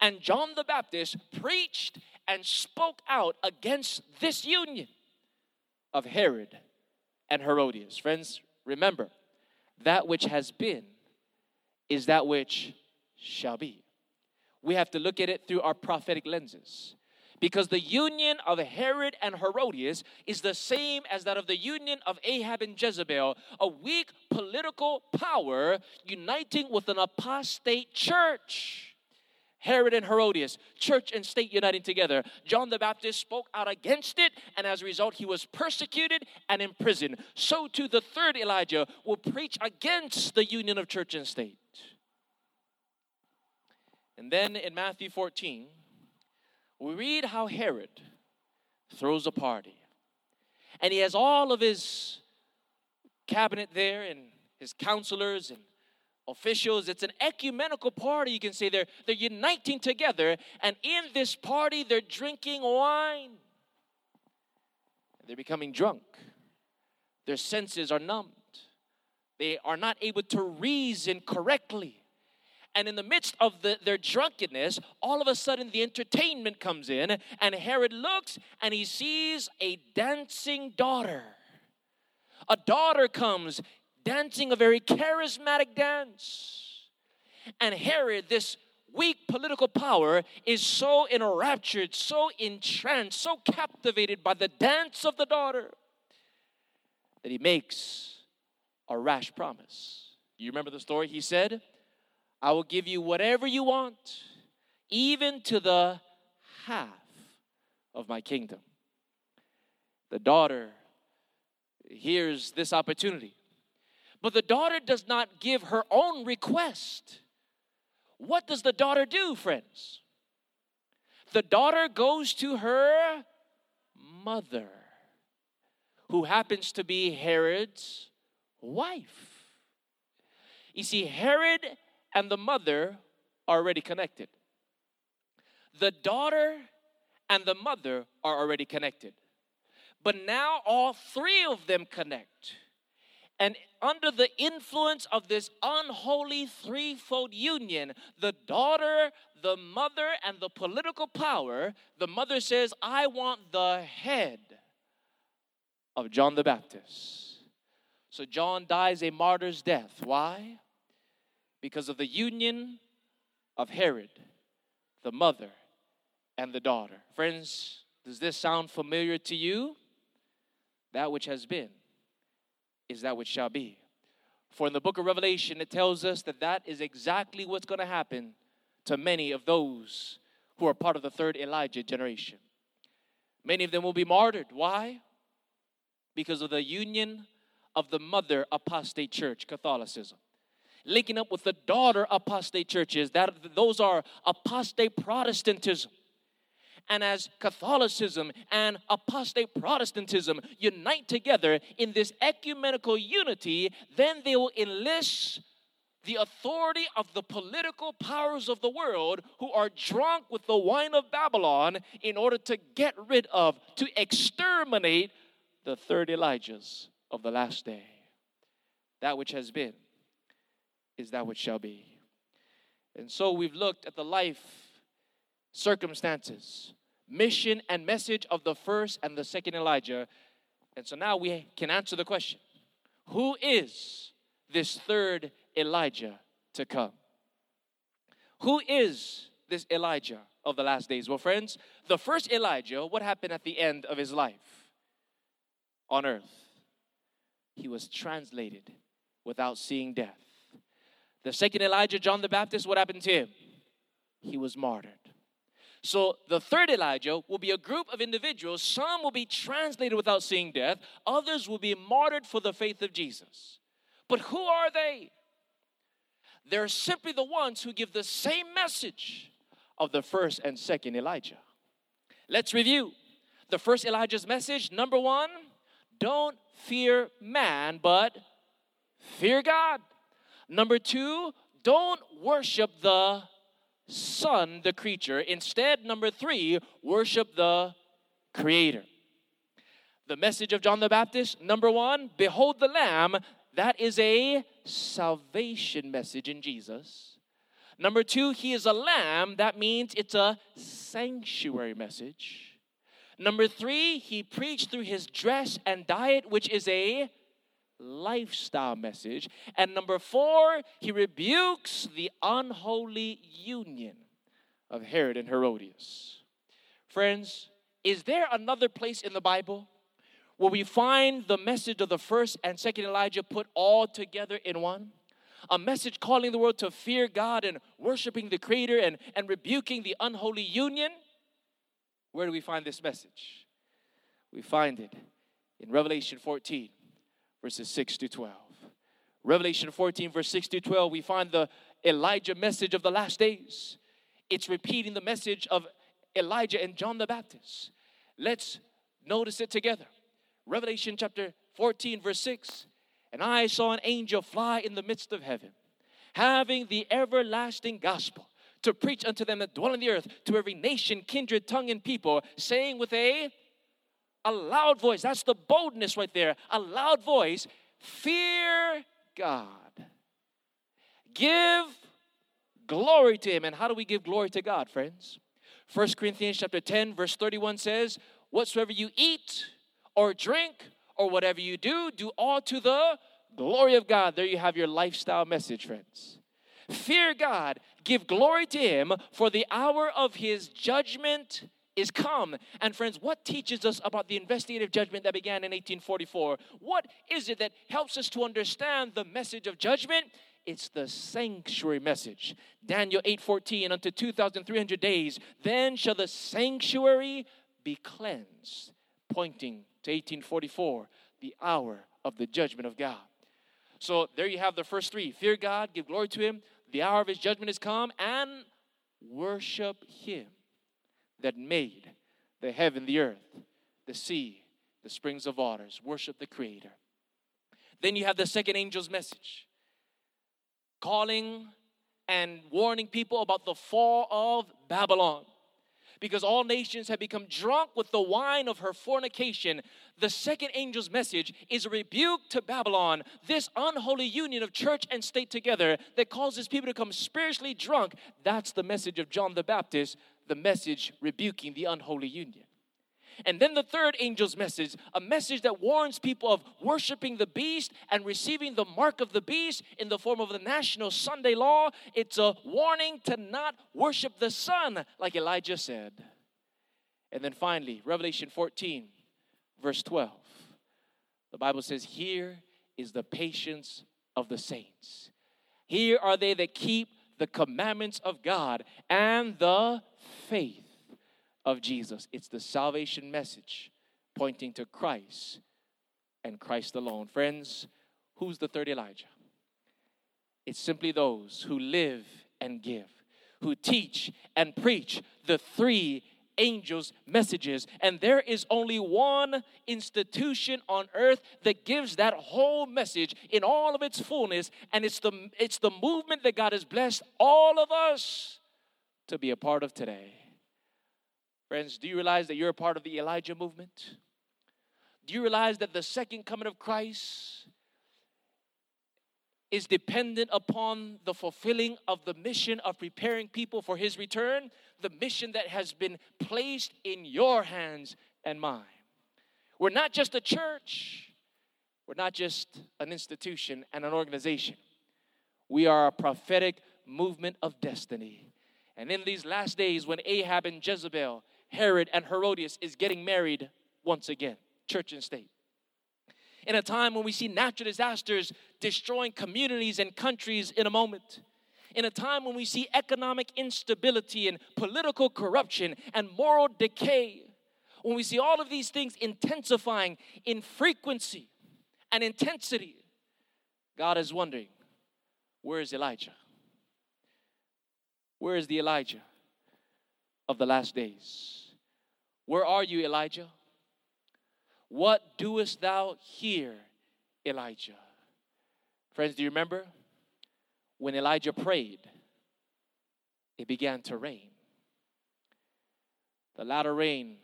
And John the Baptist preached and spoke out against this union of Herod and Herodias. Friends, remember, that which has been is that which shall be. We have to look at it through our prophetic lenses because the union of Herod and Herodias is the same as that of the union of Ahab and Jezebel, a weak political power uniting with an apostate church. Herod and Herodias, church and state uniting together. John the Baptist spoke out against it, and as a result, he was persecuted and imprisoned. So, too, the third Elijah will preach against the union of church and state. And then in Matthew 14, we read how Herod throws a party. And he has all of his cabinet there and his counselors and officials. It's an ecumenical party, you can say. They're, they're uniting together. And in this party, they're drinking wine. They're becoming drunk. Their senses are numbed. They are not able to reason correctly. And in the midst of the, their drunkenness, all of a sudden the entertainment comes in, and Herod looks and he sees a dancing daughter. A daughter comes dancing a very charismatic dance. And Herod, this weak political power, is so enraptured, so entranced, so captivated by the dance of the daughter that he makes a rash promise. You remember the story? He said, I will give you whatever you want, even to the half of my kingdom. The daughter hears this opportunity, but the daughter does not give her own request. What does the daughter do, friends? The daughter goes to her mother, who happens to be Herod's wife. You see, Herod and the mother are already connected. The daughter and the mother are already connected. But now all three of them connect. And under the influence of this unholy threefold union, the daughter, the mother, and the political power, the mother says, I want the head of John the Baptist. So John dies a martyr's death. Why? Because of the union of Herod, the mother, and the daughter. Friends, does this sound familiar to you? That which has been is that which shall be. For in the book of Revelation, it tells us that that is exactly what's going to happen to many of those who are part of the third Elijah generation. Many of them will be martyred. Why? Because of the union of the mother apostate church, Catholicism. Linking up with the daughter apostate churches, that those are apostate Protestantism. And as Catholicism and apostate Protestantism unite together in this ecumenical unity, then they will enlist the authority of the political powers of the world who are drunk with the wine of Babylon in order to get rid of, to exterminate the third Elijahs of the last day. That which has been is that which shall be. And so we've looked at the life, circumstances, mission, and message of the first and the second Elijah. And so now we can answer the question Who is this third Elijah to come. Who is this Elijah of the last days? Well, friends, the first Elijah, what happened at the end of his life on earth? He was translated without seeing death. The second Elijah, John the Baptist, what happened to him? He was martyred. So the third Elijah will be a group of individuals. Some will be translated without seeing death, others will be martyred for the faith of Jesus. But who are they? They're simply the ones who give the same message of the first and second Elijah. Let's review. The first Elijah's message number one, don't fear man, but fear God. Number two, don't worship the son, the creature. Instead, number three, worship the creator. The message of John the Baptist, number one, behold the Lamb that is a salvation message in Jesus. Number two, he is a lamb. That means it's a sanctuary message. Number three, he preached through his dress and diet, which is a lifestyle message. And number four, he rebukes the unholy union of Herod and Herodias. Friends, is there another place in the Bible where we find the message of the first and second Elijah put all together in one. A message calling the world to fear God and worshiping the Creator and, and rebuking the unholy union. Where do we find this message? We find it in Revelation 14, verses 6 to 12. Revelation 14, verse 6 to 12, we find the Elijah message of the last days. It's repeating the message of Elijah and John the Baptist. Let's notice it together. Revelation chapter 14, verse 6. And I saw an angel fly in the midst of heaven, having the everlasting gospel to preach unto them that dwell on the earth, to every nation, kindred, tongue, and people, saying with a, a loud voice, that's the boldness right there, a loud voice, fear God. Give glory to him. And how do we give glory to God, friends? 1 Corinthians chapter 10, verse 31 says, Whatsoever you eat, or drink or whatever you do, do all to the glory of God. There you have your lifestyle message, friends. Fear God, give glory to Him, for the hour of His judgment is come. And friends, what teaches us about the investigative judgment that began in 1844? What is it that helps us to understand the message of judgment? It's the sanctuary message. Daniel 8:14 unto 2300 days, then shall the sanctuary be cleansed, pointing to 1844, the hour of the judgment of God. So there you have the first three fear God, give glory to Him, the hour of His judgment is come, and worship Him that made the heaven, the earth, the sea, the springs of waters. Worship the Creator. Then you have the second angel's message calling and warning people about the fall of Babylon because all nations have become drunk with the wine of her fornication. The second angel's message is a rebuke to Babylon, this unholy union of church and state together that causes people to become spiritually drunk. That's the message of John the Baptist, the message rebuking the unholy union. And then the third angel's message, a message that warns people of worshiping the beast and receiving the mark of the beast in the form of the national Sunday law. It's a warning to not worship the sun, like Elijah said. And then finally, Revelation 14, verse 12. The Bible says, Here is the patience of the saints. Here are they that keep the commandments of God and the faith of Jesus. It's the salvation message pointing to Christ and Christ alone. Friends, who's the third Elijah? It's simply those who live and give, who teach and preach the three angels' messages. And there is only one institution on earth that gives that whole message in all of its fullness. And it's the, it's the movement that God has blessed all of us to be a part of today. Friends, do you realize that you're a part of the Elijah movement? Do you realize that the second coming of Christ is dependent upon the fulfilling of the mission of preparing people for his return? The mission that has been placed in your hands and mine. We're not just a church, we're not just an institution and an organization. We are a prophetic movement of destiny. And in these last days, when Ahab and Jezebel Herod and Herodias is getting married once again, church and state. In a time when we see natural disasters destroying communities and countries in a moment. In a time when we see economic instability and political corruption and moral decay. When we see all of these things intensifying in frequency and intensity, God is wondering, where is Elijah? Where is the Elijah of the last days? Where are you, Elijah? What doest thou here, Elijah? Friends, do you remember when Elijah prayed? It began to rain. The latter rain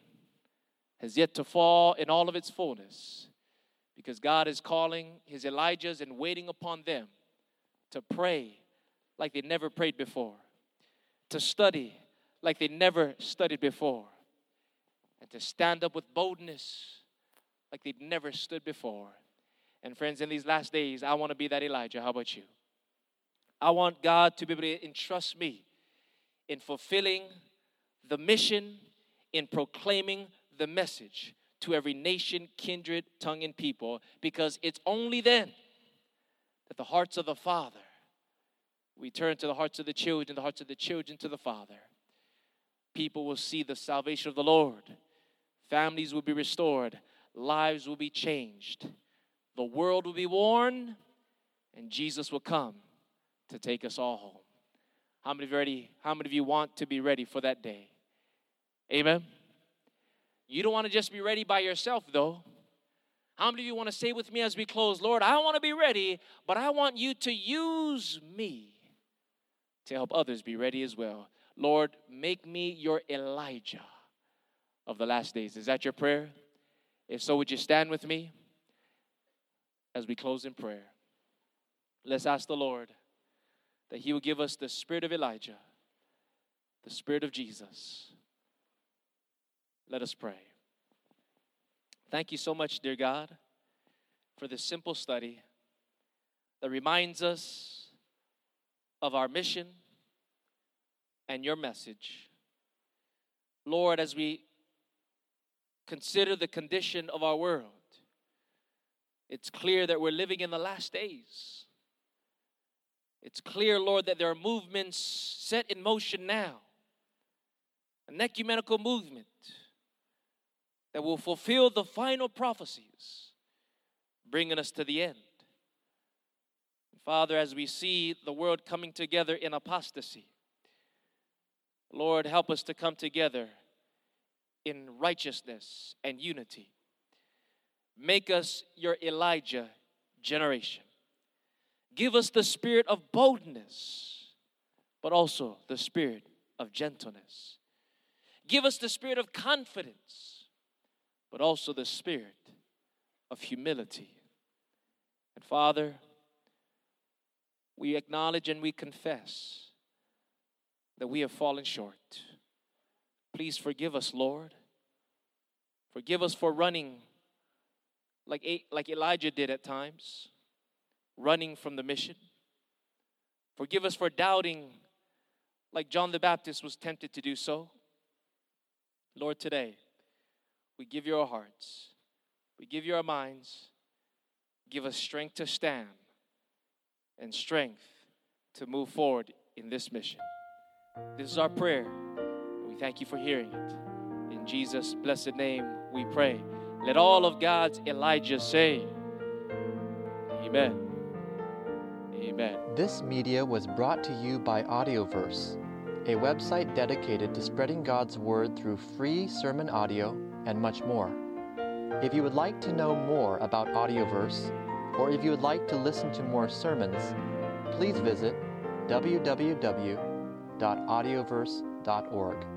has yet to fall in all of its fullness because God is calling his Elijahs and waiting upon them to pray like they never prayed before, to study like they never studied before, and to stand up with boldness like they'd never stood before. And friends, in these last days, I want to be that Elijah. How about you? I want God to be able to entrust me in fulfilling the mission, in proclaiming the message to every nation, kindred, tongue, and people, because it's only then that the hearts of the Father we turn to the hearts of the children, the hearts of the children to the Father. People will see the salvation of the Lord Families will be restored, lives will be changed, the world will be warned, and Jesus will come to take us all home. How many of you ready? How many of you want to be ready for that day? Amen. You don't want to just be ready by yourself, though. How many of you want to say with me as we close, Lord, I want to be ready, but I want you to use me to help others be ready as well. Lord, make me your Elijah of the last days. Is that your prayer? If so, would you stand with me as we close in prayer? Let's ask the Lord that He will give us the spirit of Elijah, the spirit of Jesus. Let us pray. Thank you so much, dear God, for this simple study that reminds us of our mission and your message. Lord, as we consider the condition of our world, it's clear that we're living in the last days. It's clear, Lord, that there are movements set in motion now, an ecumenical movement that will fulfill the final prophecies, bringing us to the end. Father, as we see the world coming together in apostasy, Lord, help us to come together in righteousness and unity. Make us your Elijah generation. Give us the spirit of boldness, but also the spirit of gentleness. Give us the spirit of confidence, but also the spirit of humility. And Father, we acknowledge and we confess that we have fallen short. Please forgive us, Lord, Forgive us for running like, like Elijah did at times, running from the mission. Forgive us for doubting like John the Baptist was tempted to do so. Lord, today, we give you our hearts, we give you our minds, give us strength to stand and strength to move forward in this mission. This is our prayer. We thank you for hearing it. In Jesus' blessed name, we pray. Let all of God's Elijah say, Amen. Amen. This media was brought to you by Audioverse, a website dedicated to spreading God's Word through free sermon audio and much more. If you would like to know more about Audioverse, or if you would like to listen to more sermons, please visit www.audioverse.org.